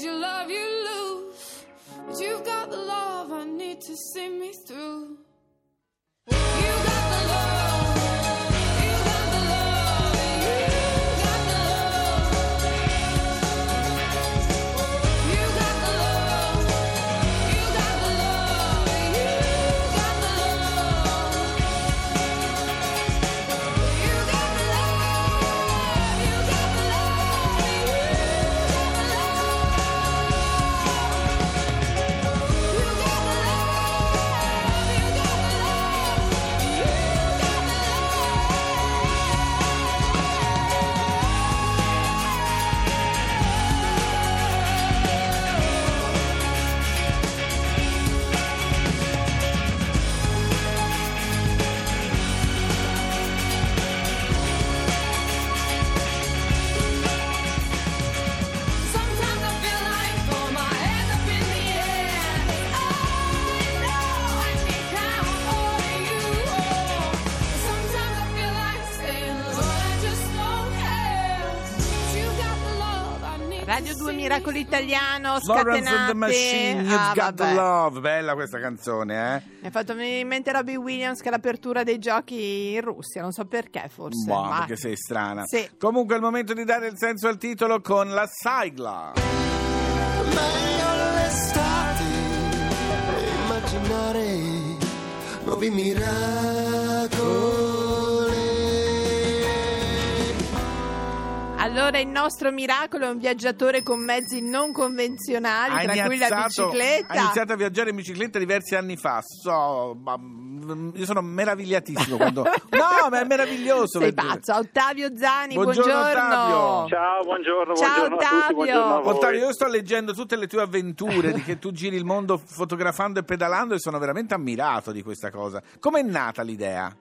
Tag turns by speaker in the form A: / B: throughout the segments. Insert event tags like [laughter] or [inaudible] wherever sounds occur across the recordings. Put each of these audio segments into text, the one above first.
A: things you love, you lose. But you've got the love I need to see me through. You got the love.
B: Radio 2 Miracolo Italiano,
C: Florence and the
B: scatenate.
C: Machine, You've
B: Ah,
C: Got the
B: vabbè.
C: Love. Bella questa canzone, eh?
B: Mi ha fatto venire in mente Robbie Williams che è l'apertura dei giochi in Russia, non so perché forse.
C: Boh,
B: ma-
C: perché sei strana.
B: Sì.
C: Comunque è il momento di dare il senso al titolo con la sigla.
D: Meglio l'estate immaginare nuovi miracoli.
B: Allora il nostro miracolo è un viaggiatore con mezzi non convenzionali,
C: Ha
B: tra cui la bicicletta.
C: ha iniziato a viaggiare in bicicletta diversi anni fa. So, ma, mm, io sono meravigliatissimo quando. [laughs] No, ma è meraviglioso.
B: Sei
C: vedere.
B: pazzo, Ottavio Zani,
C: Buongiorno,
B: buongiorno.
C: Ottavio.
E: Ciao, buongiorno,
B: Ciao,
E: buongiorno a tutti,
B: Ottavio.
E: buongiorno.
C: Ottavio, io sto leggendo tutte le tue avventure, di che tu giri il mondo fotografando e pedalando e sono veramente ammirato di questa cosa. Com'è nata l'idea?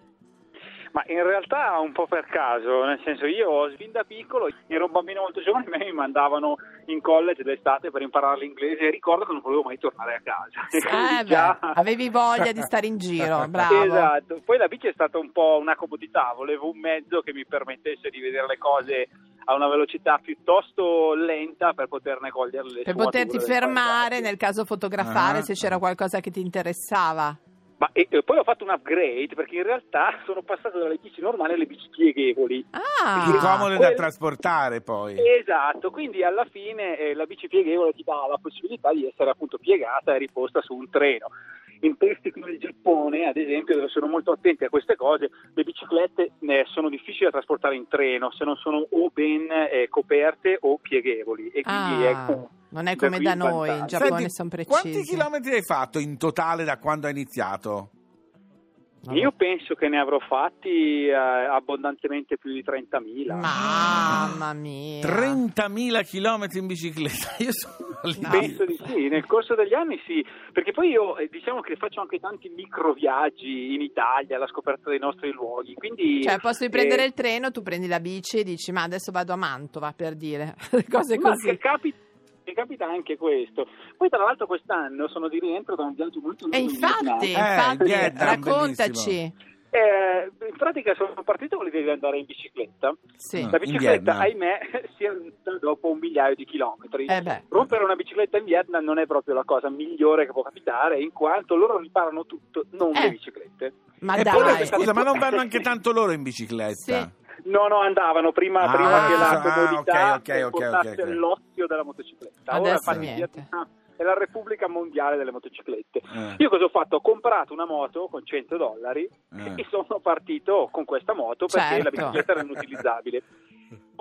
E: Ma in realtà un po' per caso, nel senso io fin da piccolo ero un bambino molto giovane, a me mi mandavano in college d'estate per imparare l'inglese e ricordo che non volevo mai tornare a casa. E
B: Eh, beh,
E: già-
B: avevi voglia di stare in giro, [laughs] bravo.
E: Esatto, poi la bici è stata un po' una comodità, volevo un mezzo che mi permettesse di vedere le cose a una velocità piuttosto lenta per poterne cogliere le
B: Per poterti fermare, nel caso fotografare,
C: Ah.
B: se c'era qualcosa che ti interessava.
E: Ma e, e poi ho fatto un upgrade perché in realtà sono passato dalle bici normali alle bici pieghevoli.
B: Ah,
C: Più comode da trasportare poi.
E: Esatto, quindi alla fine eh, la bici pieghevole ti dà la possibilità di essere appunto piegata e riposta su un treno. In paesi come il Giappone, ad esempio, dove sono molto attenti a queste cose, le biciclette eh, sono difficili da trasportare in treno se non sono o ben eh, coperte o pieghevoli. E quindi
B: Ah,
E: ecco,
B: non è come da noi, in. Giappone
C: Senti,
B: sono precisi.
C: Quanti chilometri hai fatto in totale da quando hai iniziato?
E: Io penso che ne avrò fatti eh, abbondantemente più di 30.000.
B: Mamma mia.
C: 30.000 chilometri in bicicletta. [laughs] Io sono lì.
E: Penso di sì, nel corso degli anni sì, perché poi io eh, diciamo che faccio anche tanti micro viaggi in Italia alla scoperta dei nostri luoghi, quindi...
B: Cioè, al posto di prendere
E: eh,
B: il treno, tu prendi la bici e dici, ma adesso vado a Mantova, per dire. [laughs] Cose
E: ma
B: così.
E: che capi- che capita anche questo. Poi tra l'altro quest'anno sono di rientro da un viaggio molto lungo
B: E
E: in
B: infatti.
C: Eh,
B: infatti,
C: Vietnam,
B: raccontaci.
E: Eh, in pratica sono partito con l'idea di andare in bicicletta.
B: Sì.
E: La bicicletta, ahimè, [laughs] si è dopo un migliaio di chilometri.
B: Eh.
E: Rompere una bicicletta in Vietnam non è proprio la cosa migliore che può capitare, in quanto loro riparano tutto, non
B: Eh.
E: le biciclette.
B: Ma
C: e
B: dai.
C: poi, scusa, ma non vanno anche tanto loro in bicicletta?
B: Sì.
E: No, no, andavano prima,
C: Ah,
E: prima che la
C: ah,
E: comodità
C: ok, ok, ok,
E: portasse
C: ok, ok.
E: l'ozio della motocicletta. Ora
B: Adesso
E: infatti il
B: niente.
E: Vietnam è la Repubblica Mondiale delle Motociclette.
C: Eh.
E: Io cosa ho fatto? Ho comprato una moto con 100 dollari
C: Eh.
E: e sono partito con questa moto perché
B: Certo.
E: la bicicletta era inutilizzabile. [laughs]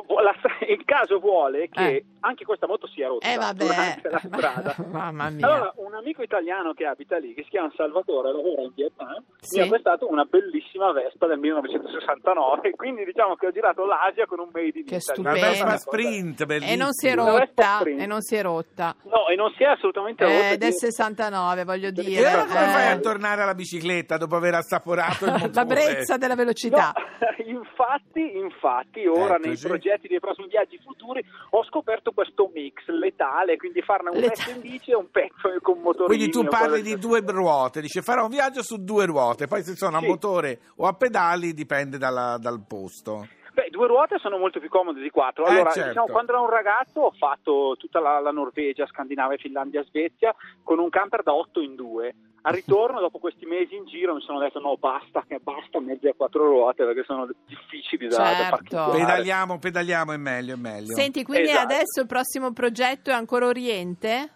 E: La- il caso vuole che
B: Eh.
E: anche questa moto sia rotta
B: Eh vabbè.
E: durante la [laughs] strada.
B: Mamma mia.
E: Allora, un amico italiano che abita lì, che si chiama Salvatore, lavora in Vietnam,
B: Sì.
E: mi ha prestato una bellissima Vespa del 1969, [laughs] quindi diciamo che ho girato l'Asia con un made in
B: Che
E: Italy.
B: Stupendo.
C: Vespa Sprint, bellissima.
B: E non si è
E: Una
B: rotta. E non si è rotta.
E: No, e non si è assolutamente rotta.
B: Eh, del
E: quindi-
B: 69, voglio
C: E
B: dire.
C: allora come fai a
B: Eh,
C: tornare alla bicicletta dopo aver assaporato il motore?
B: la brezza della velocità.
E: No, [laughs] infatti, infatti, ora
C: Ecco,
E: nei
C: sì.
E: Progetti dei prossimi viaggi futuri ho scoperto questo mix letale, quindi farne un pezzo in bici e un pezzo con motorini.
C: Quindi tu parli di due ruote, dice farò un viaggio su due ruote, poi se sono a
E: Sì.
C: motore o a pedali dipende dalla- dal posto.
E: Beh, due ruote sono molto più comode di quattro.
C: Eh,
E: Allora,
C: certo.
E: diciamo, quando ero un ragazzo ho fatto tutta la, la Norvegia, Scandinavia, Finlandia, Svezia con un camper da 8 in 2. Al ritorno, dopo questi mesi in giro, mi sono detto no, basta, che basta mezzi a quattro ruote perché sono difficili da, da
B: Certo.
E: parcheggiare.
C: Pedaliamo, pedaliamo è meglio, è meglio.
B: Senti, quindi
E: Esatto.
B: adesso il prossimo progetto è ancora Oriente?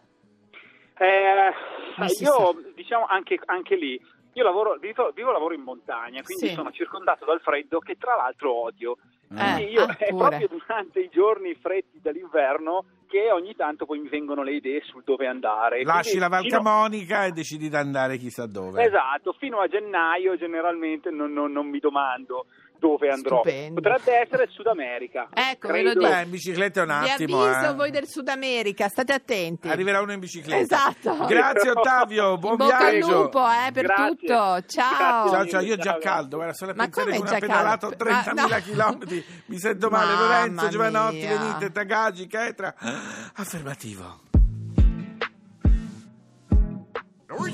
E: Eh, io, diciamo, anche, anche lì, io lavoro, vivo, vivo e lavoro in montagna, quindi
B: Sì.
E: sono circondato dal freddo che tra l'altro odio.
C: Eh.
E: Quindi io,
B: ah,
E: è proprio durante i giorni freddi dell'inverno che ogni tanto poi mi vengono le idee sul dove andare.
C: Lasci
E: Quindi
C: la Val
E: fino-
C: Camonica e decidi di andare chissà dove.
E: Esatto, fino a gennaio generalmente non, non- non mi domando dove andrò.
B: Stupendo.
E: Potrebbe essere Sud America.
B: Ecco, ve lo dico.
C: Beh, in bicicletta è un
B: Vi
C: attimo.
B: avviso
C: eh.
B: voi del Sud America, state attenti.
C: Arriverà uno in bicicletta.
B: Esatto.
C: Grazie [laughs] Ottavio, buon
B: In bocca al
C: viaggio.
B: lupo eh, per
E: Grazie.
B: tutto. Ciao.
C: Ciao, ciao, io ho già caldo, guarda, solo a
B: Ma
C: pensare
B: come
C: che pedalato
B: caldo?
C: 30.000
B: Ma no.
C: chilometri, mi sento male,
B: Mamma
C: Lorenzo, Giovanotti,
B: mia.
C: venite, Tagagi, Chetra. Affermativo.
F: Mi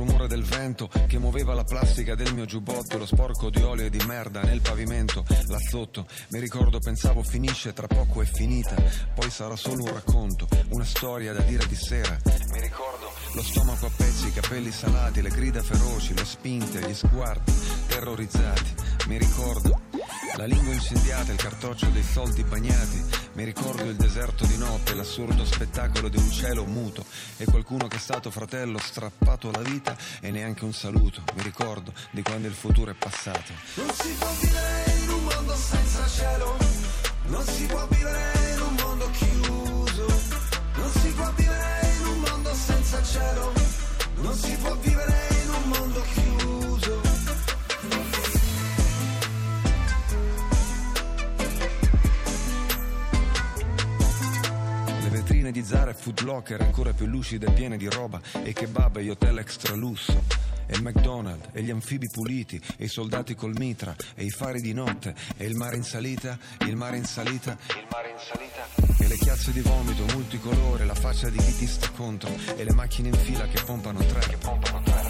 F: rumore del vento che muoveva la plastica del mio giubbotto, lo sporco di olio e di merda nel pavimento, là sotto. Mi ricordo, pensavo finisce, tra poco è finita, poi sarà solo un racconto, una storia da dire di sera. Mi ricordo lo stomaco a pezzi, i capelli salati, le grida feroci, le spinte, gli sguardi terrorizzati. Mi ricordo la lingua incendiata, il cartoccio dei soldi bagnati. Mi ricordo il deserto di notte, l'assurdo spettacolo di un cielo muto e qualcuno che è stato fratello strappato alla vita e neanche un saluto. Mi ricordo di quando il futuro è passato.
D: Non si può vivere in un mondo senza cielo, non si può vivere
F: Food Locker ancora più lucide e piene di roba e kebab e hotel extra lusso. E McDonald's e gli anfibi puliti e i soldati col mitra e i fari di notte e il mare in salita, il mare in salita, il mare in salita e le chiazze di vomito multicolore, la faccia di chi ti sta contro e le macchine in fila che pompano tre, che pompano tre.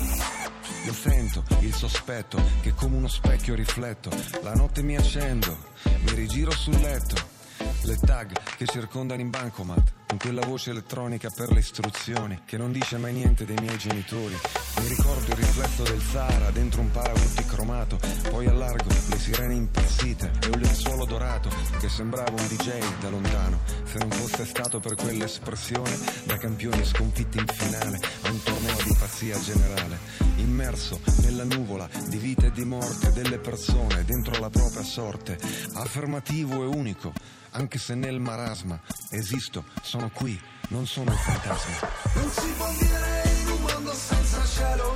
F: Lo sento, il sospetto, che come uno specchio rifletto. La notte mi accendo, mi rigiro sul letto. Le tag che circondano in bancomat, con quella voce elettronica per le istruzioni, che non dice mai niente dei miei genitori. Mi ricordo il riflesso del Sahara dentro un paraurti cromato, poi allargo le sirene impazzite e un lenzuolo dorato che sembrava un DJ da lontano, se non fosse stato per quell'espressione da campioni sconfitti in finale a un torneo di pazzia generale, immerso nella nuvola di vita e di morte delle persone dentro la propria sorte, affermativo e unico, anche se nel marasma esisto, sono qui, non sono un fantasma.
D: Non si può vivere in un mondo senza cielo,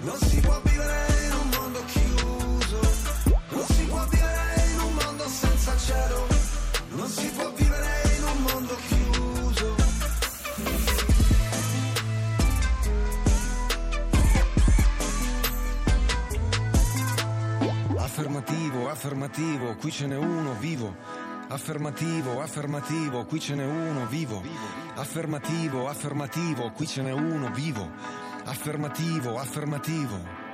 D: Non si può vivere in un mondo chiuso, non si può vivere in un mondo senza cielo, non si può vivere in un mondo chiuso.
F: Affermativo, affermativo, qui ce n'è uno vivo. Affermativo, affermativo, qui ce n'è uno vivo. Affermativo, affermativo, qui ce n'è uno vivo. Affermativo, affermativo.